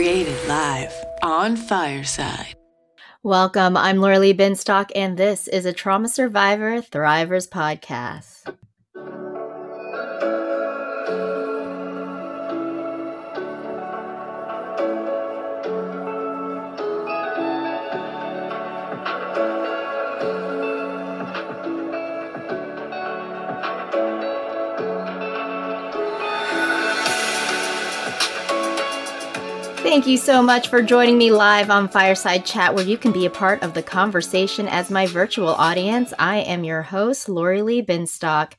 Created live on Fireside. Welcome. I'm Lorilee Binstock, and this is a Trauma Survivor Thrivers podcast. Thank you so much for joining me live on Fireside Chat, where you can be a part of the conversation as my virtual audience. I am your host, Lorilee Binstock.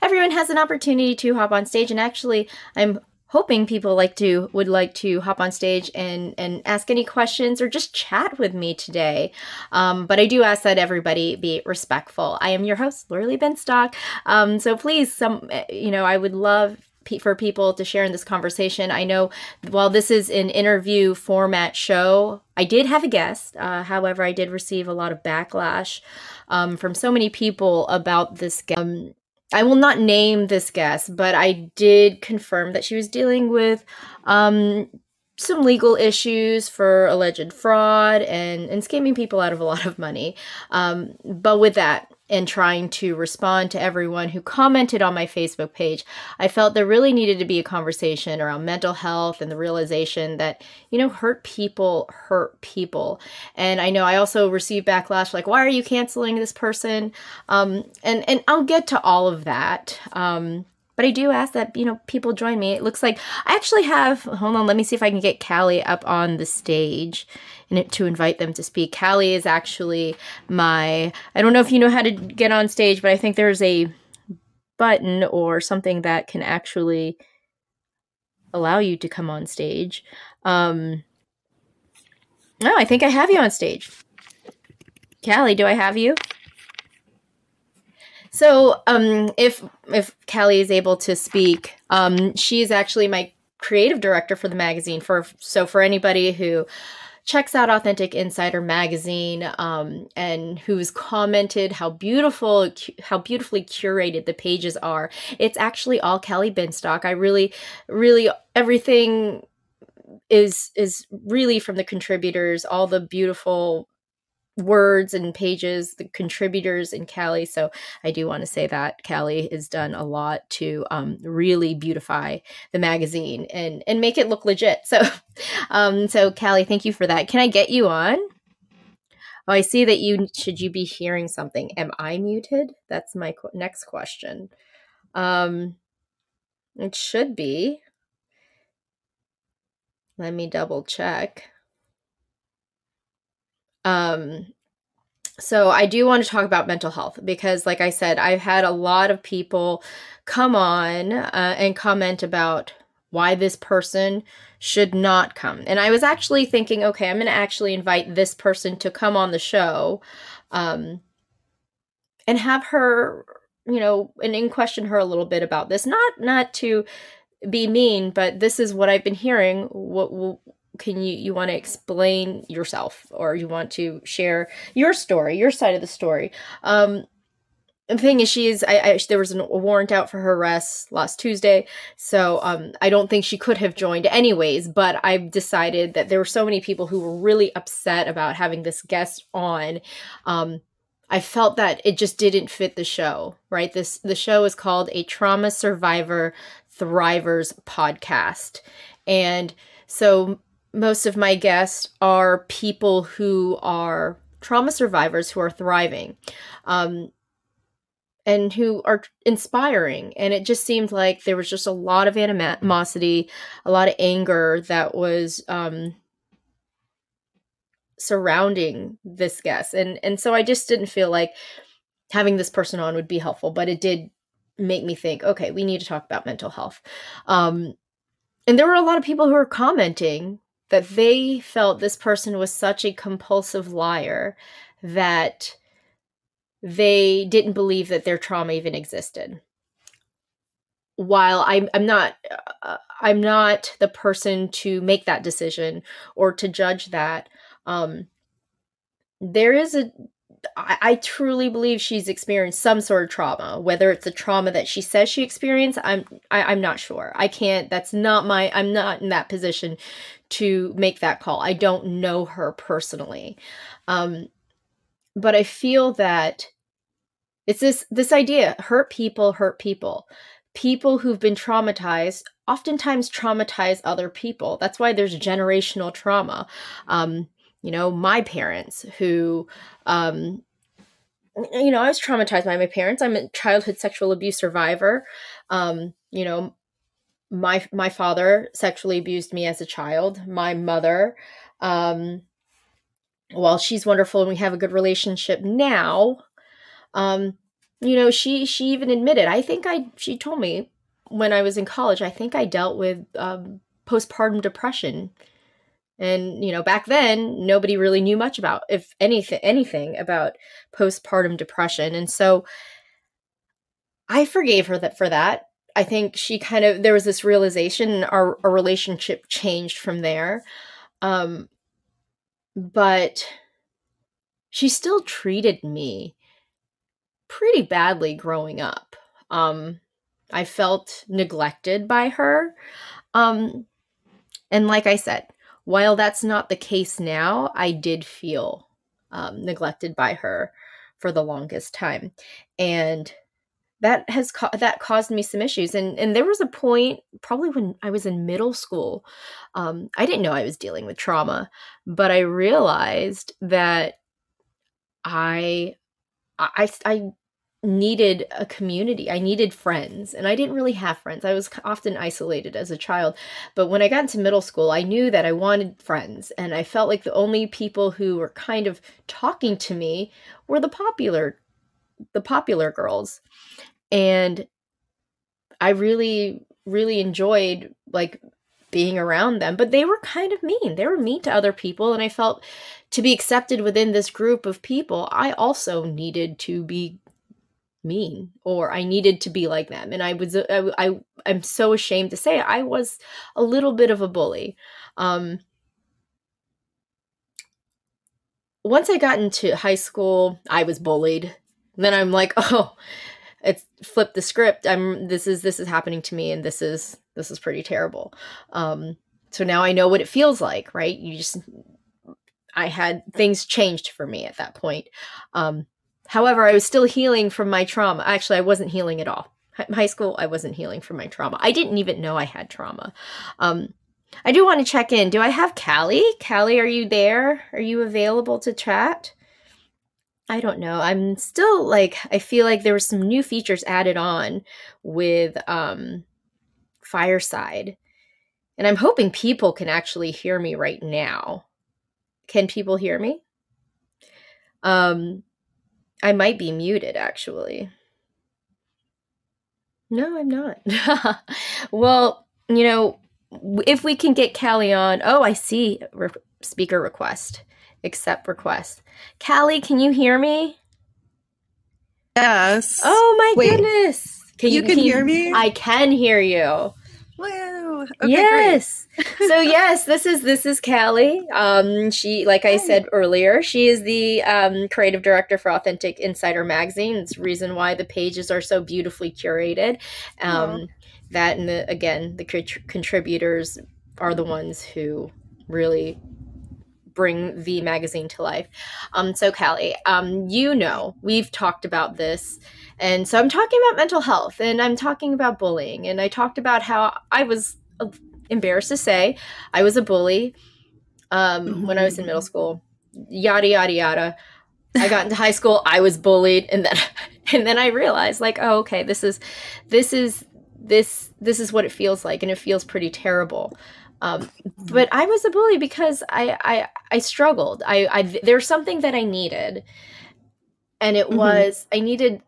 Everyone has an opportunity to hop on stage, and actually, I'm hoping people like to would like to hop on stage and and ask any questions or just chat with me today um, but i do ask that everybody be respectful i am your host Lorilee Binstock um, so please some you know i would love for people to share in this conversation. I know while this is an interview format show, I did have a guest. Uh, however, I did receive a lot of backlash um, from so many people about this guest. Um, I will not name this guest, but I did confirm that she was dealing with um, some legal issues for alleged fraud and, and scamming people out of a lot of money. Um, but with that, and trying to respond to everyone who commented on my Facebook page, I felt there really needed to be a conversation around mental health and the realization that, you know, hurt people hurt people. And I know I also received backlash like, why are you canceling this person? Um, and, and I'll get to all of that. Um, but I do ask that, you know, people join me. It looks like I actually have, hold on, let me see if I can get Callie up on the stage and to invite them to speak. Callie is actually my, I don't know if you know how to get on stage, but I think there's a button or something that can actually allow you to come on stage. Um, no, I think I have you on stage. Callie, do I have you? So, um, if if Callie is able to speak, um, she is actually my creative director for the magazine. For so for anybody who checks out Authentic Insider magazine um, and who's commented how beautiful, how beautifully curated the pages are, it's actually all Kelly Binstock. I really, really everything is is really from the contributors all the beautiful words and pages, the contributors in Cali. So I do want to say that Cali has done a lot to um, really beautify the magazine and and make it look legit. So um, so Cali, thank you for that. Can I get you on? Oh, I see that you should you be hearing something. Am I muted? That's my qu- next question. Um, it should be. Let me double check. Um, so I do want to talk about mental health because, like I said, I've had a lot of people come on uh, and comment about why this person should not come. And I was actually thinking, okay, I'm going to actually invite this person to come on the show um, and have her, you know, and, and question her a little bit about this. Not not to be mean, but this is what I've been hearing. What can you you want to explain yourself or you want to share your story your side of the story um the thing is she is I, I there was a warrant out for her arrest last tuesday so um i don't think she could have joined anyways but i decided that there were so many people who were really upset about having this guest on um I felt that it just didn't fit the show, right? This the show is called a trauma survivor thrivers podcast. And so most of my guests are people who are trauma survivors who are thriving um, and who are inspiring. And it just seemed like there was just a lot of animosity, a lot of anger that was um, surrounding this guest. And, and so I just didn't feel like having this person on would be helpful, but it did make me think, okay, we need to talk about mental health. Um, and there were a lot of people who were commenting that they felt this person was such a compulsive liar that they didn't believe that their trauma even existed while I'm I'm not uh, I'm not the person to make that decision or to judge that um there is a I, truly believe she's experienced some sort of trauma. Whether it's a trauma that she says she experienced, I'm I, am i am not sure. I can't. That's not my. I'm not in that position to make that call. I don't know her personally. Um, but I feel that it's this this idea hurt people hurt people. People who've been traumatized oftentimes traumatize other people. That's why there's generational trauma. Um, you know, my parents who um, you know, I was traumatized by my parents. I'm a childhood sexual abuse survivor. Um, you know, my my father sexually abused me as a child. My mother, um, while she's wonderful and we have a good relationship now, um, you know, she she even admitted. I think I she told me when I was in college. I think I dealt with um, postpartum depression and you know back then nobody really knew much about if anything anything about postpartum depression and so i forgave her that for that i think she kind of there was this realization our, our relationship changed from there. Um but she still treated me pretty badly growing up. Um i felt neglected by her. Um and like i said while that's not the case now, I did feel um, neglected by her for the longest time, and that has ca- that caused me some issues. And and there was a point, probably when I was in middle school, um, I didn't know I was dealing with trauma, but I realized that I I I needed a community. I needed friends, and I didn't really have friends. I was often isolated as a child. But when I got into middle school, I knew that I wanted friends, and I felt like the only people who were kind of talking to me were the popular the popular girls. And I really really enjoyed like being around them, but they were kind of mean. They were mean to other people and I felt to be accepted within this group of people, I also needed to be mean or I needed to be like them. And I was, I, I I'm so ashamed to say I was a little bit of a bully. Um, once I got into high school, I was bullied. Then I'm like, oh, it's flipped the script. I'm this is this is happening to me, and this is this is pretty terrible. Um, so now I know what it feels like, right? You just I had things changed for me at that point. Um, However, I was still healing from my trauma. Actually, I wasn't healing at all. high school, I wasn't healing from my trauma. I didn't even know I had trauma. Um, I do want to check in. Do I have Callie? Callie, are you there? Are you available to chat? I don't know. I'm still like I feel like there were some new features added on with um Fireside. And I'm hoping people can actually hear me right now. Can people hear me? Um I might be muted actually. No, I'm not. well, you know, if we can get Callie on. Oh, I see re- speaker request. Accept request. Callie, can you hear me? Yes. Oh my Wait, goodness. Can you, you can, can hear me? I can hear you. Woo. Okay, yes. so yes, this is this is Callie. Um, she, like I said earlier, she is the um, creative director for Authentic Insider Magazine. It's the reason why the pages are so beautifully curated. Um, that and the, again, the contributors are the ones who really bring the magazine to life. Um, so Callie, um, you know, we've talked about this. And so I'm talking about mental health and I'm talking about bullying. And I talked about how I was uh, embarrassed to say I was a bully um, mm-hmm. when I was in middle school, yada, yada, yada. I got into high school, I was bullied. And then, and then I realized like, oh, okay, this is, this is, this, this is what it feels like. And it feels pretty terrible. Um, but I was a bully because I I, I struggled. I, I there's something that I needed, and it mm-hmm. was I needed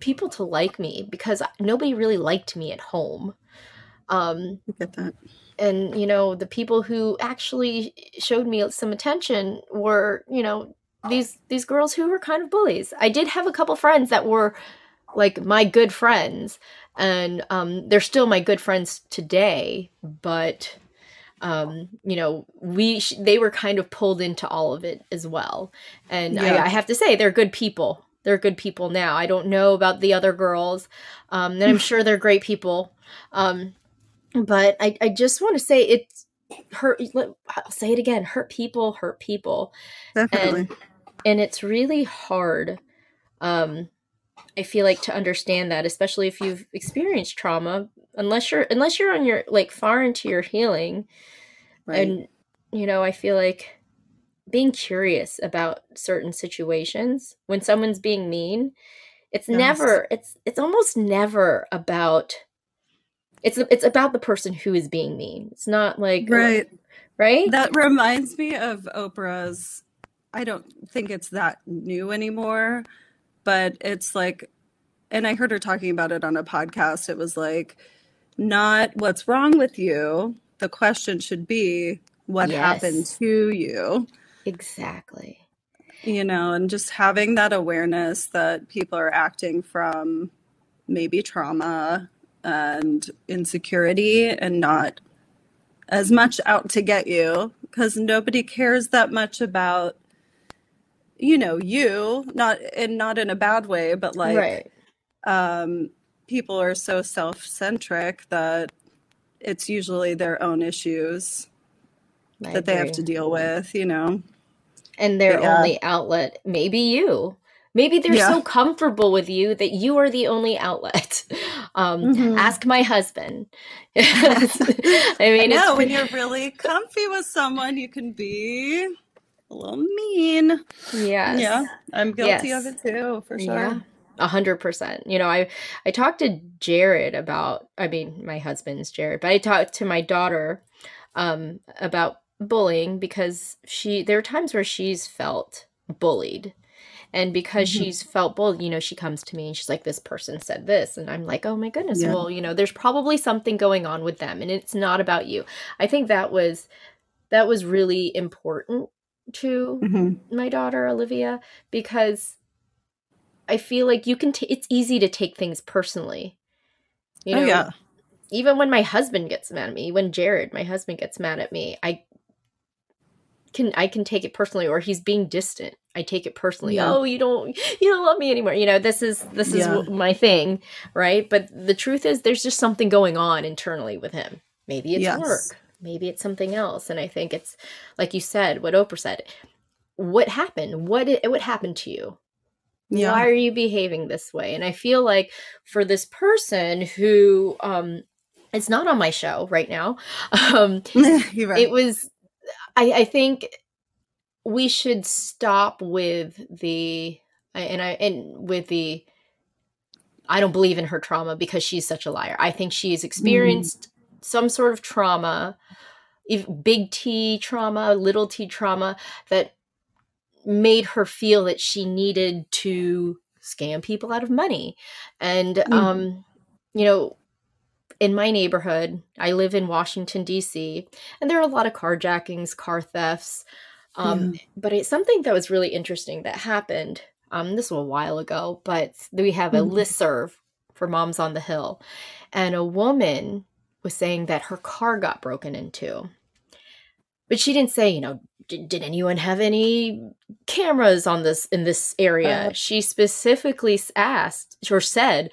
people to like me because nobody really liked me at home. Um, I get that. And you know the people who actually showed me some attention were you know these these girls who were kind of bullies. I did have a couple friends that were like my good friends and um, they're still my good friends today but um, you know, we sh- they were kind of pulled into all of it as well. And yeah. I, I, have to say, they're good people. They're good people now. I don't know about the other girls, um, and I'm sure they're great people. Um, but I, I just want to say it's hurt I'll say it again, hurt people hurt people. Definitely. And and it's really hard um I feel like to understand that especially if you've experienced trauma unless you're unless you're on your like far into your healing right. and you know, I feel like being curious about certain situations when someone's being mean, it's Yes. never it's it's almost never about it's it's about the person who is being mean. It's not like Right. right? That reminds me of Oprah's. I don't think it's that new anymore, but it's like, and I heard her talking about it on a podcast. It was like, not what's wrong with you. The question should be, what happened to you? Exactly. You know, and just having that awareness that people are acting from maybe trauma and insecurity and not as much out to get you because nobody cares that much about you know you not and not in a bad way but like right. um people are so self-centric that it's usually their own issues I that they have to deal with you know? And their yeah. only outlet maybe you. Maybe they're yeah. so comfortable with you that you are the only outlet. Um hmm ask my husband. I mean it's know when you're really comfy with someone you can be a little mean. Yes. Yeah i'm guilty of it too for yeah. sure a hundred percent. You know i i talked to jared about i mean my husband's jared but i talked to my daughter um about bullying because she there are times where she's felt bullied. And because hmm she's felt bullied you know she comes to me and she's like this person said this. And i'm like oh my goodness. Yeah. Well you know there's probably something going on with them and it's not about you. I think that was that was really important to hmm my daughter olivia because i feel like you can t- it's easy to take things personally you oh know yeah even when my husband gets mad at me when jared my husband gets mad at me i can I can take it personally or he's being distant. I take it personally. yeah Oh, you don't you don't love me anymore. You know, this is this is yeah my thing, right? But the truth is there's just something going on internally with him. Maybe it's yes work, maybe it's something else, and I think it's like you said, what Oprah said. What happened? What it, what happened to you? Yeah Why are you behaving this way? And I feel like for this person who um it's not on my show right now. Um you're it was I, I think we should stop with the and I and with the I don't believe in her trauma because she's such a liar. I think she's hmm experienced some sort of trauma, big T trauma, little T trauma that made her feel that she needed to scam people out of money. And hmm um you know, in my neighborhood, I live in Washington D.C., and there are a lot of carjackings, car thefts. Um, but it's something that was really interesting that happened. Um, this was a while ago, but we have a hmm listserv for Moms on the Hill, and a woman was saying that her car got broken into, but she didn't say, you know, did, did anyone have any cameras on this in this area? uh, She specifically asked or said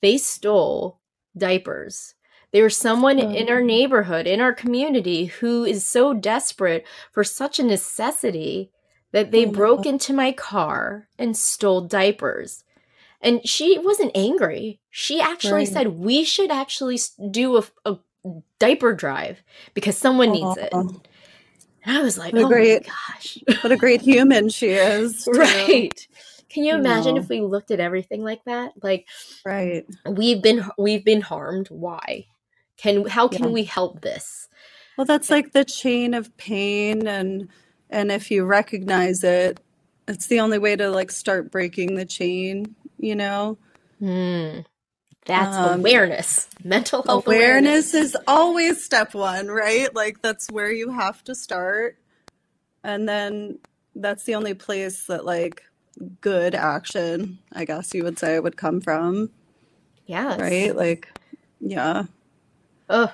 they stole diapers. There's someone in our um, neighborhood, in our community, who is so desperate for such a necessity that they oh broke God. into my car and stole diapers. And she wasn't angry. She actually right said, We should actually do a, a diaper drive because someone needs it. And I was like, what a Oh my great gosh. what a great human she is too. Right. Can you imagine if we looked at everything like that? Like, right. we've been we've been harmed. Why? Can how yeah. can we help this? Well that's like the chain of pain and and if you recognize it it's the only way to like start breaking the chain you know? Hmm that's um awareness mental health awareness awareness. is always step one right? Like that's where you have to start. And then that's the only place that like good action i guess you would say would come from. Yeah. right? Like yeah. Oh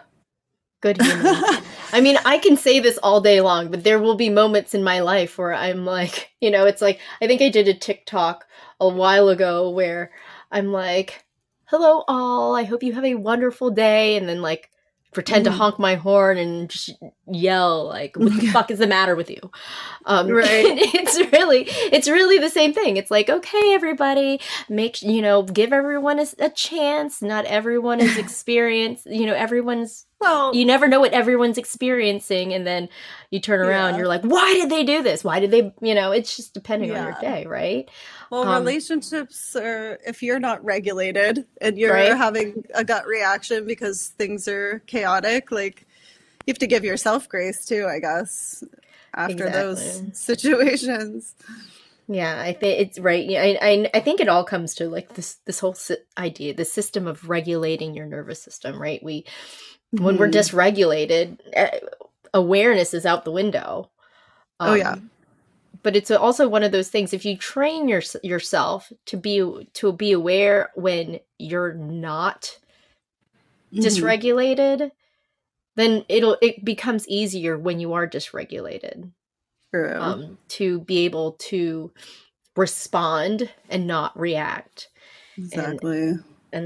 good i mean i can say this all day long but there will be moments in my life where i'm like you know it's like i think i did a tiktok a while ago where i'm like hello all i hope you have a wonderful day and then like pretend to Mhm. honk my horn and just yell like what the fuck is the matter with you um Right. it's really it's really the same thing it's like okay everybody make you know give everyone a chance not everyone is experienced you know everyone's Well, you never know what everyone's experiencing and then you turn around Yeah. you're like why did they do this why did they you know it's just depending on your day right well, um, relationships are if you're not regulated and you're Right. having a gut reaction because things are chaotic, like you have to give yourself grace too, I guess, after those situations. Yeah, I think it's right. Yeah, I, I I think it all comes to like this this whole si- idea, the system of regulating your nervous system, right? We when we're Mhm. dysregulated, eh, awareness is out the window. Oh, yeah. Um, but it's also one of those things. If you train your, yourself to be to be aware when you're not Mhm. dysregulated, then it'll it becomes easier when you are dysregulated True. um, to be able to respond and not react. exactly. And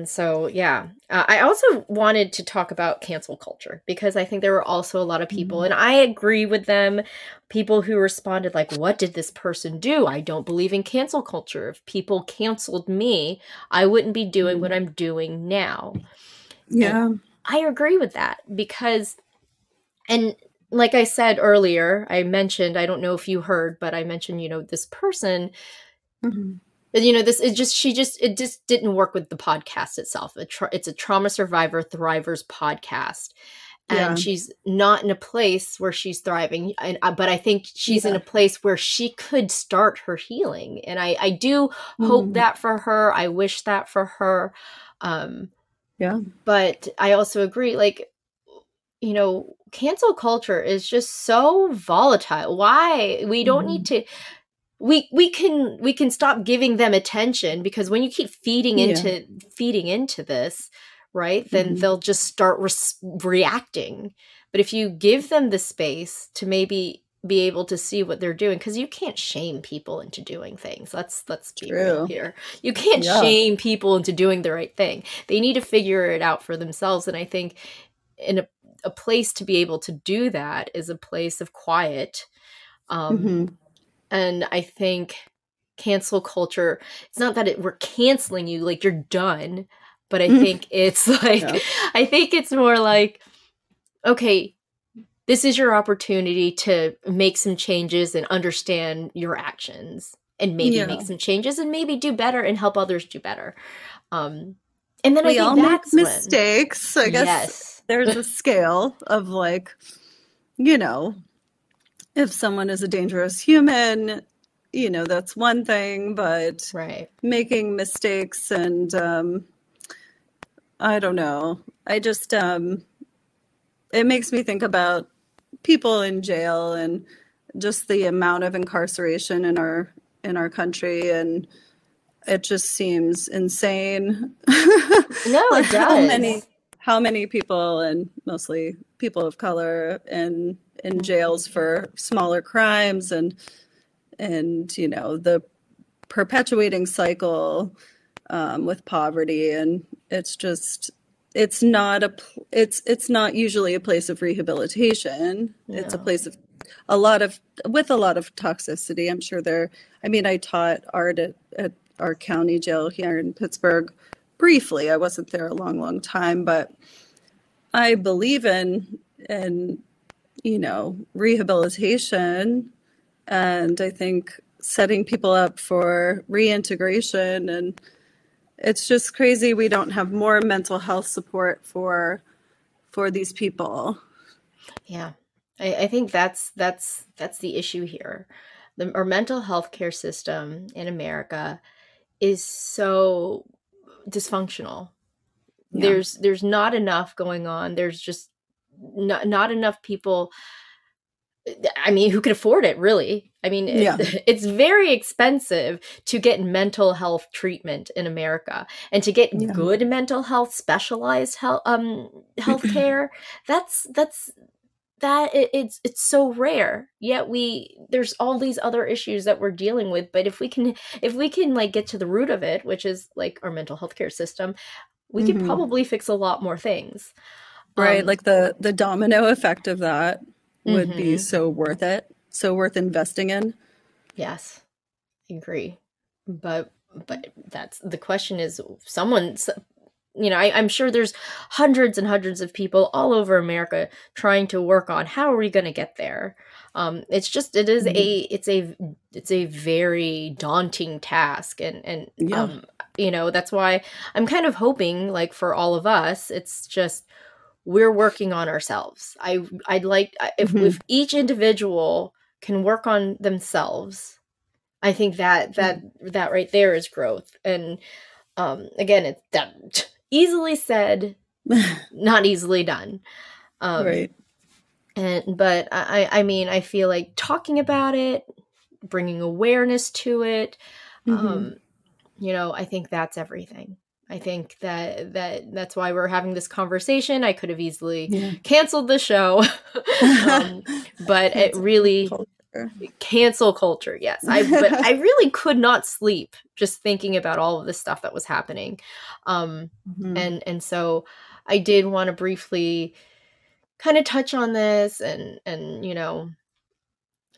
so, yeah, uh, I also wanted to talk about cancel culture because I think there were also a lot of people, and I agree with them, people who responded, like, What did this person do? I don't believe in cancel culture. If people canceled me, I wouldn't be doing what I'm doing now. yeah. I agree with that because, and like I said earlier, I mentioned, I don't know if you heard, but I mentioned, you know, this person, Mhm. You know, this, it just, she just, it just didn't work with the podcast itself. It tra- it's a trauma survivor thrivers podcast. And Yeah. she's not in a place where she's thriving, and uh, but I think she's in a place where she could start her healing, and I I do hope Mhm. that for her. I wish that for her. Um, Yeah. but I also agree, like, you know, cancel culture is just so volatile. Why? We don't need to we we can we can stop giving them attention because when you keep feeding Yeah. into feeding into this, right? Then Mhm. they'll just start res- reacting. But if you give them the space to maybe be able to see what they're doing because you can't shame people into doing things let's let's be real True. here you can't Yeah. shame people into doing the right thing they need to figure it out for themselves and i think in a, a place to be able to do that is a place of quiet um Mhm. And i think cancel culture it's not that it, we're canceling you like you're done but i Mm. think it's like Yeah. i think it's more like okay this is your opportunity to make some changes and understand your actions and maybe Yeah. make some changes and maybe do better and help others do better um and then i We think all make that's when- mistakes. I guess yes there's a scale of like, you know, if someone is a dangerous human, you know, that's one thing, but right making mistakes and um I don't know. I just um it makes me think about people in jail and just the amount of incarceration in our in our country and it just seems insane. no Like it how many how many people and mostly people of color in in jails for smaller crimes and and you know the perpetuating cycle um, with poverty. And it's just it's not a it's it's not usually a place of rehabilitation. It's a place of a lot of with a lot of toxicity. I'm sure there i mean i taught art at, at our county jail here in pittsburgh briefly. I wasn't there a long long time but i believe in in you know rehabilitation and i think setting people up for reintegration and it's just crazy we don't have more mental health support for for these people Yeah, I, I think that's that's that's the issue here. The our mental health care system in America is so dysfunctional. Yeah. There's there's not enough going on. There's just not not enough people. I mean, who can afford it? Really? I mean, it- Yeah. it's very expensive to get mental health treatment in America, and to get Yeah. good mental health, specialized health um healthcare. that's that's that it, it's it's so rare yet we there's all these other issues that we're dealing with but if we can if we can like get to the root of it which is like our mental health care system we could Mhm. probably fix a lot more things Right, Um, like the the domino effect of that would be mhm. so worth it, so worth investing in. Yes, I agree. But but that's the question is someone's you know, I, I'm sure there's hundreds and hundreds of people all over America trying to work on how are we going to get there. Um, it's just it is Mhm. a it's a it's a very daunting task, and and Yeah. um, you know that's why I'm kind of hoping like for all of us, it's just we're working on ourselves. I I'd like if Mhm. if each individual can work on themselves, I think that that that right there is growth. And um again, it's that easily said, not easily done. Um Right. and but I I mean, I feel like talking about it, bringing awareness to it, Mhm. um you know, I think that's everything. I think that that that's why we're having this conversation. I could have easily Yeah. canceled the show. um, but it really culture. cancel culture yes i but i really could not sleep just thinking about all of the stuff that was happening um Mhm. and and so i did want to briefly kind of touch on this and and you know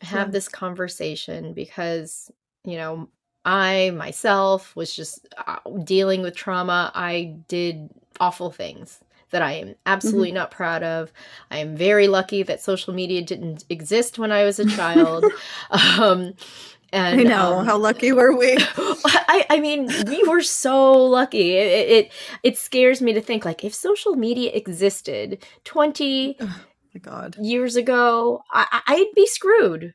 have Yeah. this conversation because you know i myself was just uh, dealing with trauma i did awful things that i am absolutely not proud of i am very lucky that social media didn't exist when i was a child um and I know. um, How lucky were we? I, I mean, we were so lucky. It, it it scares me to think like if social media existed twenty my God. years ago, I- I'd be screwed.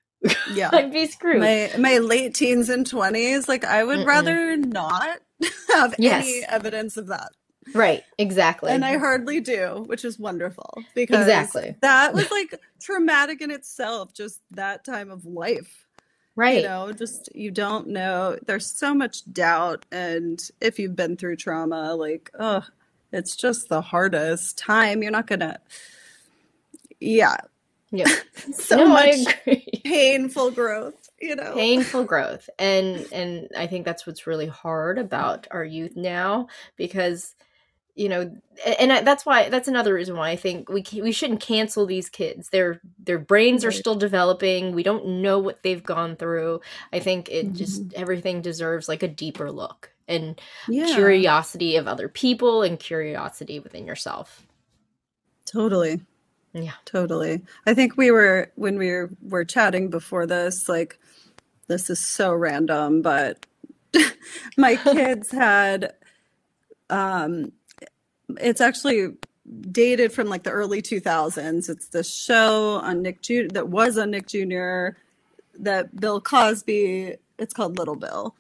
Yeah. I'd be screwed. My my late teens and twenties, like I would Mm-mm. rather not have Yes. any evidence of that. right? Exactly. And I hardly do, which is wonderful because Exactly. that was like traumatic in itself, just that time of life. right. You know, just you don't know. There's so much doubt. And if you've been through trauma, like, oh, it's just the hardest time. You're not gonna, yeah, yeah. so no, much painful growth, you know. painful growth and and i think that's what's really hard about our youth now because you know and I, that's why that's another reason why i think we we shouldn't cancel these kids their their brains are still developing we don't know what they've gone through i think it just Mm-hmm. everything deserves like a deeper look and Yeah, curiosity of other people and curiosity within yourself totally. Yeah Totally. I think we were when we were, were chatting before this, like this is so random, but my kids had um it's actually dated from like the early 2000s. It's the show on Nick Jr. that was on Nick Jr. that Bill Cosby, it's called Little Bill.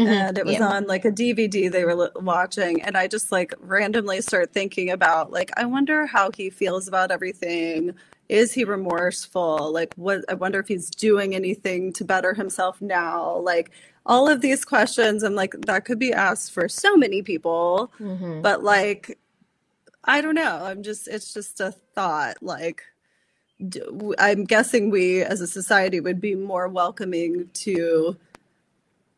Mhm. And it was Yeah. on like a DVD they were li- watching. And I just like randomly start thinking about like, I wonder how he feels about everything. Is he remorseful? Like, what, I wonder if he's doing anything to better himself now. Like, all of these questions, I'm like, that could be asked for so many people. Mhm. But like, I don't know. I'm just, it's just a thought. Like, d- w- I'm guessing we as a society would be more welcoming to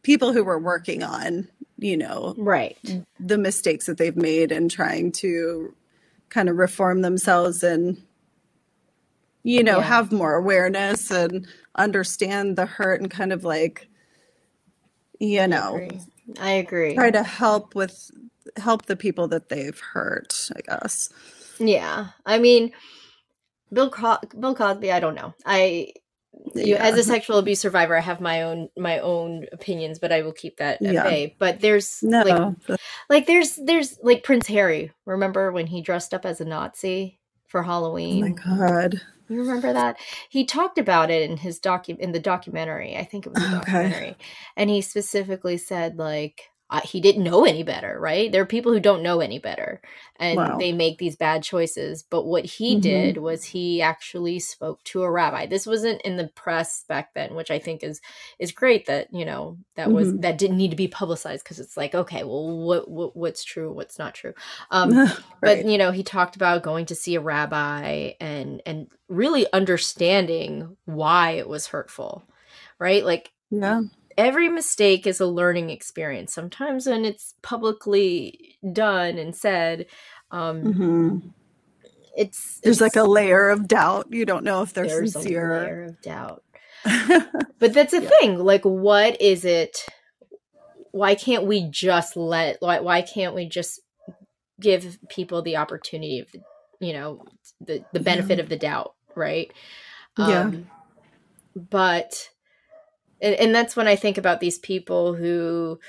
people who were working on, you know, right the mistakes that they've made and trying to kind of reform themselves and, you know, Yeah. have more awareness and understand the hurt and kind of like, you I know, agree. I agree. try to help with help the people that they've hurt, I guess. Yeah, I mean, Bill Co- Bill Cosby. I don't know. I you as a sexual abuse survivor, I have my own my own opinions, but I will keep that at Yeah. bay. But there's No, like like there's there's like Prince Harry. Remember when he dressed up as a Nazi for Halloween? oh my God. You remember that? He talked about it in his docu in the documentary. I think it was a Okay. documentary, and he specifically said like He didn't know any better. Right? There are people who don't know any better, and Wow. they make these bad choices. But what he Mhm. did was he actually spoke to a rabbi. This wasn't in the press back then, which I think is is great that you know that was Mhm. that didn't need to be publicized because it's like okay, well, what, what what's true, what's not true. Um, but you know he talked about going to see a rabbi and and really understanding why it was hurtful right like Yeah. Every mistake is a learning experience sometimes when it's publicly done and said um hmm it's There's like a layer of doubt. You don't know if they're there's a layer of doubt. But that's the thing. Like, what is it? Why can't we just let? Why, why can't we just give people the opportunity of, you know, the the benefit of the doubt, right? Yeah. Um, but, and, and that's when I think about these people who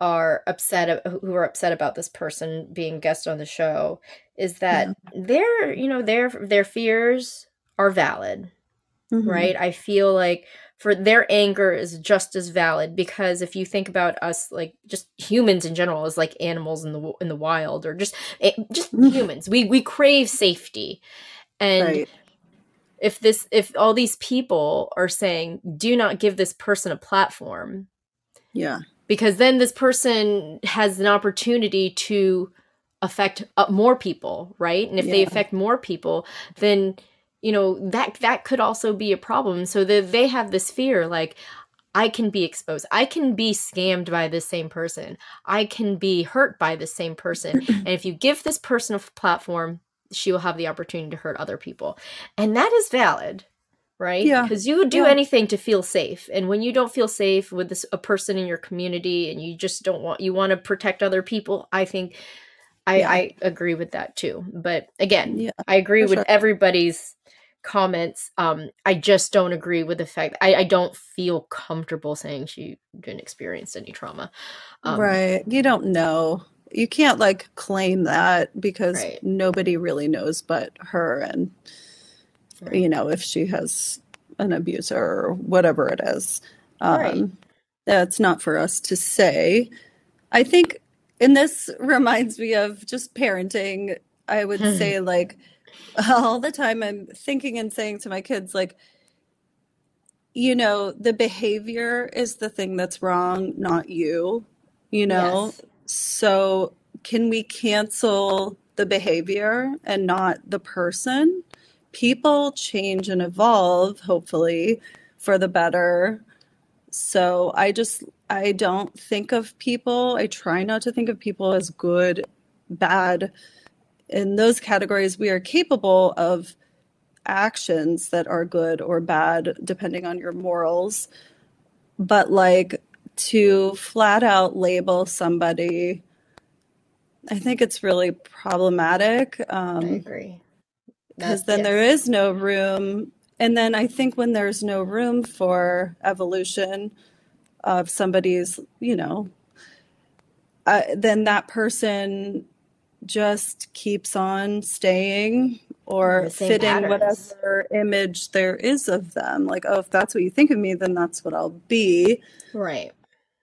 are upset who are upset about this person being guest on the show is that their you know their their fears are valid Mhm. right i feel like for their anger is just as valid because if you think about us like just humans in general as like animals in the in the wild or just eh, just Mhm. humans we we crave safety and Right. If this if all these people are saying do not give this person a platform Yeah. because then this person has an opportunity to affect uh, more people right? And if they affect more people then you know that that could also be a problem. So that they have this fear like i can be exposed. I can be scammed by this same person. I can be hurt by the same person. And if you give this person a platform she will have the opportunity to hurt other people and that is valid right Yeah. because you would do Yeah. anything to feel safe and when you don't feel safe with this a person in your community and you just don't want you want to protect other people i think i Yeah. i agree with that too but again Yeah, i agree with sure. everybody's comments um i just don't agree with the fact i i don't feel comfortable saying she didn't experience any trauma um, right. You don't know. You can't like claim that because Right. nobody really knows but her and Right. you know if she has an abuser or whatever it is. Um Right. that's not for us to say. I think and this reminds me of just parenting. I would say like all the time I'm thinking and saying to my kids like you know, the behavior is the thing that's wrong, not you, you know? Yes. So can we cancel the behavior and not the person? People change and evolve, hopefully, for the better. So I just, I don't think of people, I try not to think of people as good, bad. In those categories, we are capable of actions that are good or bad depending on your morals. But like to flat out label somebody, I think it's really problematic. i Um, agree because then there yes. is no room. And then I think when there's no room for evolution of somebody's, you know, uh, then that person just keeps on staying or fitting patterns. whatever image there is of them. Like, oh, if that's what you think of me, then that's what I'll be. right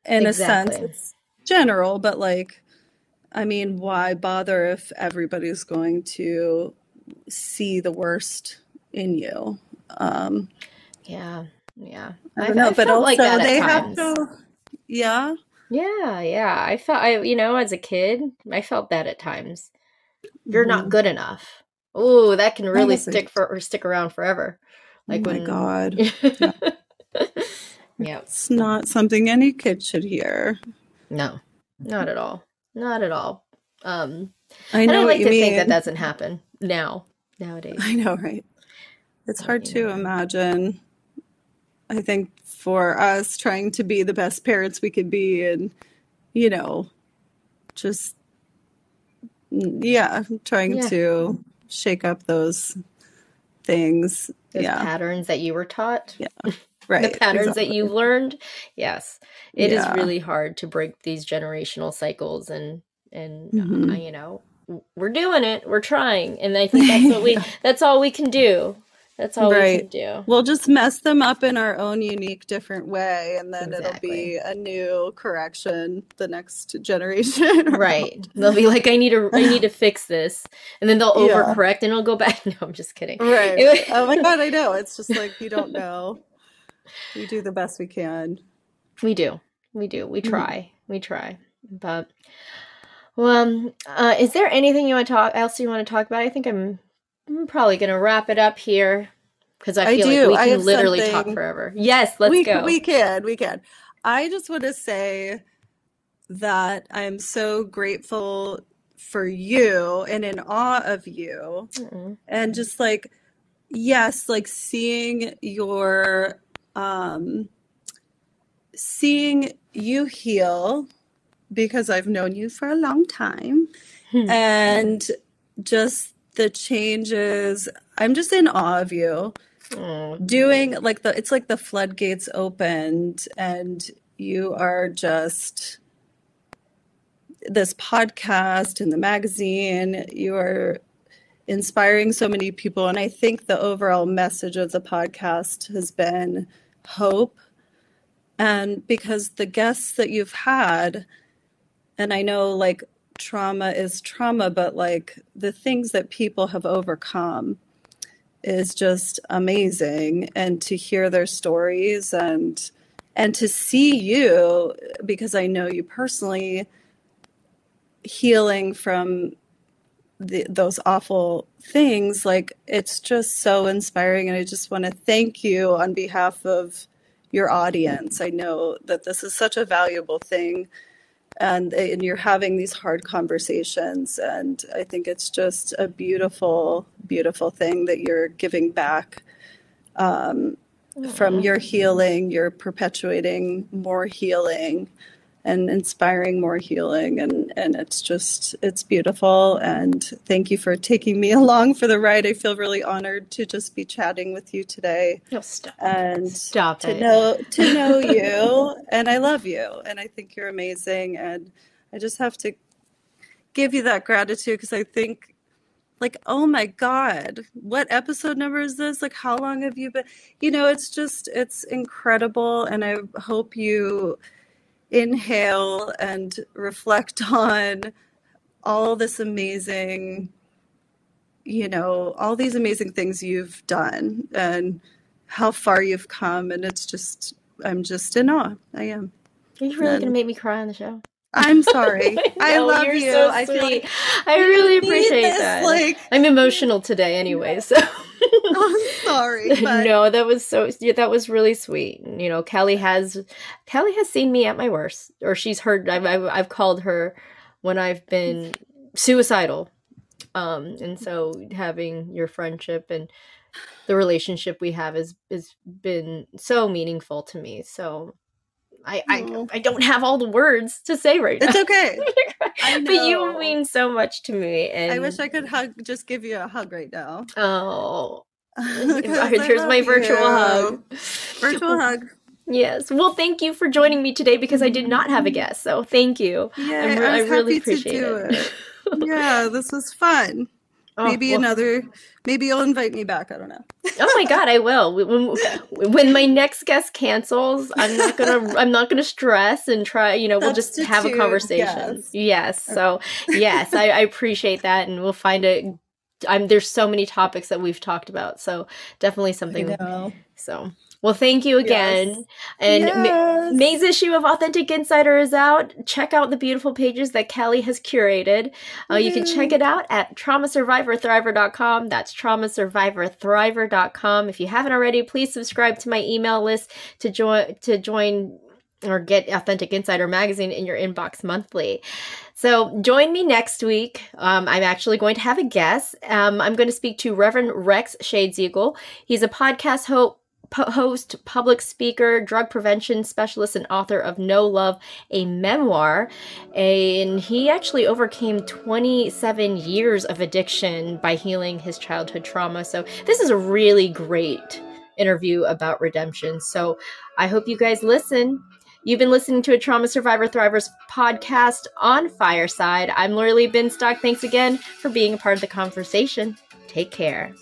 In Exactly. a sense, it's general, but like, I mean, why bother if everybody's going to see the worst in you? Um, yeah yeah I don't know, but felt also like they have to, yeah, Yeah, yeah. I felt I you know, as a kid, I felt that at times. You're not Mhm. good enough. Oh, that can really Honestly. stick for or stick around forever. Like oh my when God. yeah. It's not something any kid should hear. No. Not at all. Not at all. Um I know I like you to mean. think that doesn't happen now, nowadays. I know, right? It's hard to imagine. I think for us trying to be the best parents we could be and, you know, just, yeah, trying Yeah. to shake up those things. Those Yeah, patterns that you were taught. yeah, the right. patterns that you've learned yes it is Yeah. really hard to break these generational cycles and and uh, Mhm. you know we're doing it we're trying and i think that's what we that's all we can do that's all we can do. We'll just mess them up in our own unique, different way, and then it'll be a new correction the next generation. right they'll be like i need to i need to fix this and then they'll Yeah. overcorrect and it'll go back no i'm just kidding Right. Oh my God, I know. It's just like you don't know. We do the best we can. We do. We do. We Mhm. try. We try. But well, um, uh, is there anything you want to talk else you want to talk about? I think I'm, I'm probably gonna wrap it up here because I I feel do. like we can literally talk forever. Yes, let's we go. we can we can. I just want to say that I'm so grateful for you and in awe of you Mm-mm. and just like yes like seeing your um seeing you heal because I've known you for a long time. Hmm. and just the changes I'm just in awe of you. Oh, doing like the it's like the floodgates opened and you are just this podcast and the magazine. You are inspiring so many people. And i think the overall message of the podcast has been hope. And because the guests that you've had and i know like trauma is trauma but like the things that people have overcome is just amazing. And to hear their stories and and to see you because I know you personally healing from the, those awful things like it's just so inspiring and I just want to thank you on behalf of your audience. I know that this is such a valuable thing and and you're having these hard conversations and I think it's just a beautiful beautiful thing that you're giving back um, from your healing, you're perpetuating more healing and inspiring more healing. And and it's just it's beautiful. And thank you for taking me along for the ride. I feel really honored to just be chatting with you today. No, stop. and Stop to it. know to know you. And I love you. And I think you're amazing. And I just have to give you that gratitude because I think like oh my god what episode number is this? Like how long have you been? You know it's just it's incredible. And I hope you inhale and reflect on all this amazing you know all these amazing things you've done and how far you've come and it's just i'm just in awe i am Are you really And- gonna make me cry on the show? i'm sorry i love you're you so i feel like. I really appreciate this, that. like I'm emotional today, anyway. So sorry but no, that was so. Yeah, that was really sweet. You know, Kelly has Kelly has seen me at my worst, or she's heard. I've I've, I've called her when I've been suicidal. Um, and so having your friendship and the relationship we have has has been so meaningful to me. So I I, I don't have all the words to say right it's now. It's okay but you mean so much to me, and i wish i could hug just give you a hug right now Oh, there's my virtual you. hug. virtual hug Yes. Well, thank you for joining me today because I did not have a mm-hmm. guest. So thank you. yeah I'm i I really happy appreciate to do it. it yeah this was fun Oh, maybe well- another maybe you'll invite me back i don't know oh my god, I will. When, when my next guest cancels, I'm not gonna. I'm not gonna stress and try. You know, we'll just have a conversation. Yes. So yes, I, I appreciate that, and we'll find it. I'm there's so many topics that we've talked about, so definitely something. So well, thank you again, Yes. and. ma- Yes. May's issue of Authentic Insider is out. Check out the beautiful pages that Kelly has curated. Uh, you can check it out at traumasurvivorthriver.com. That's traumasurvivorthriver.com. If you haven't already, please subscribe to my email list to join to join or get Authentic Insider magazine in your inbox monthly. So join me next week. Um, I'm actually going to have a guest. Um, I'm going to speak to Reverend Rex Shadesiegel. He's a podcast host host, public speaker, drug prevention specialist, and author of No Love, a memoir. And he actually overcame 27 years of addiction by healing his childhood trauma. So, this is a really great interview about redemption. So, I hope you guys listen. You've been listening to a Trauma Survivor Thrivers podcast on Fireside. I'm Lorilee Binstock. Thanks again for being a part of the conversation. Take care.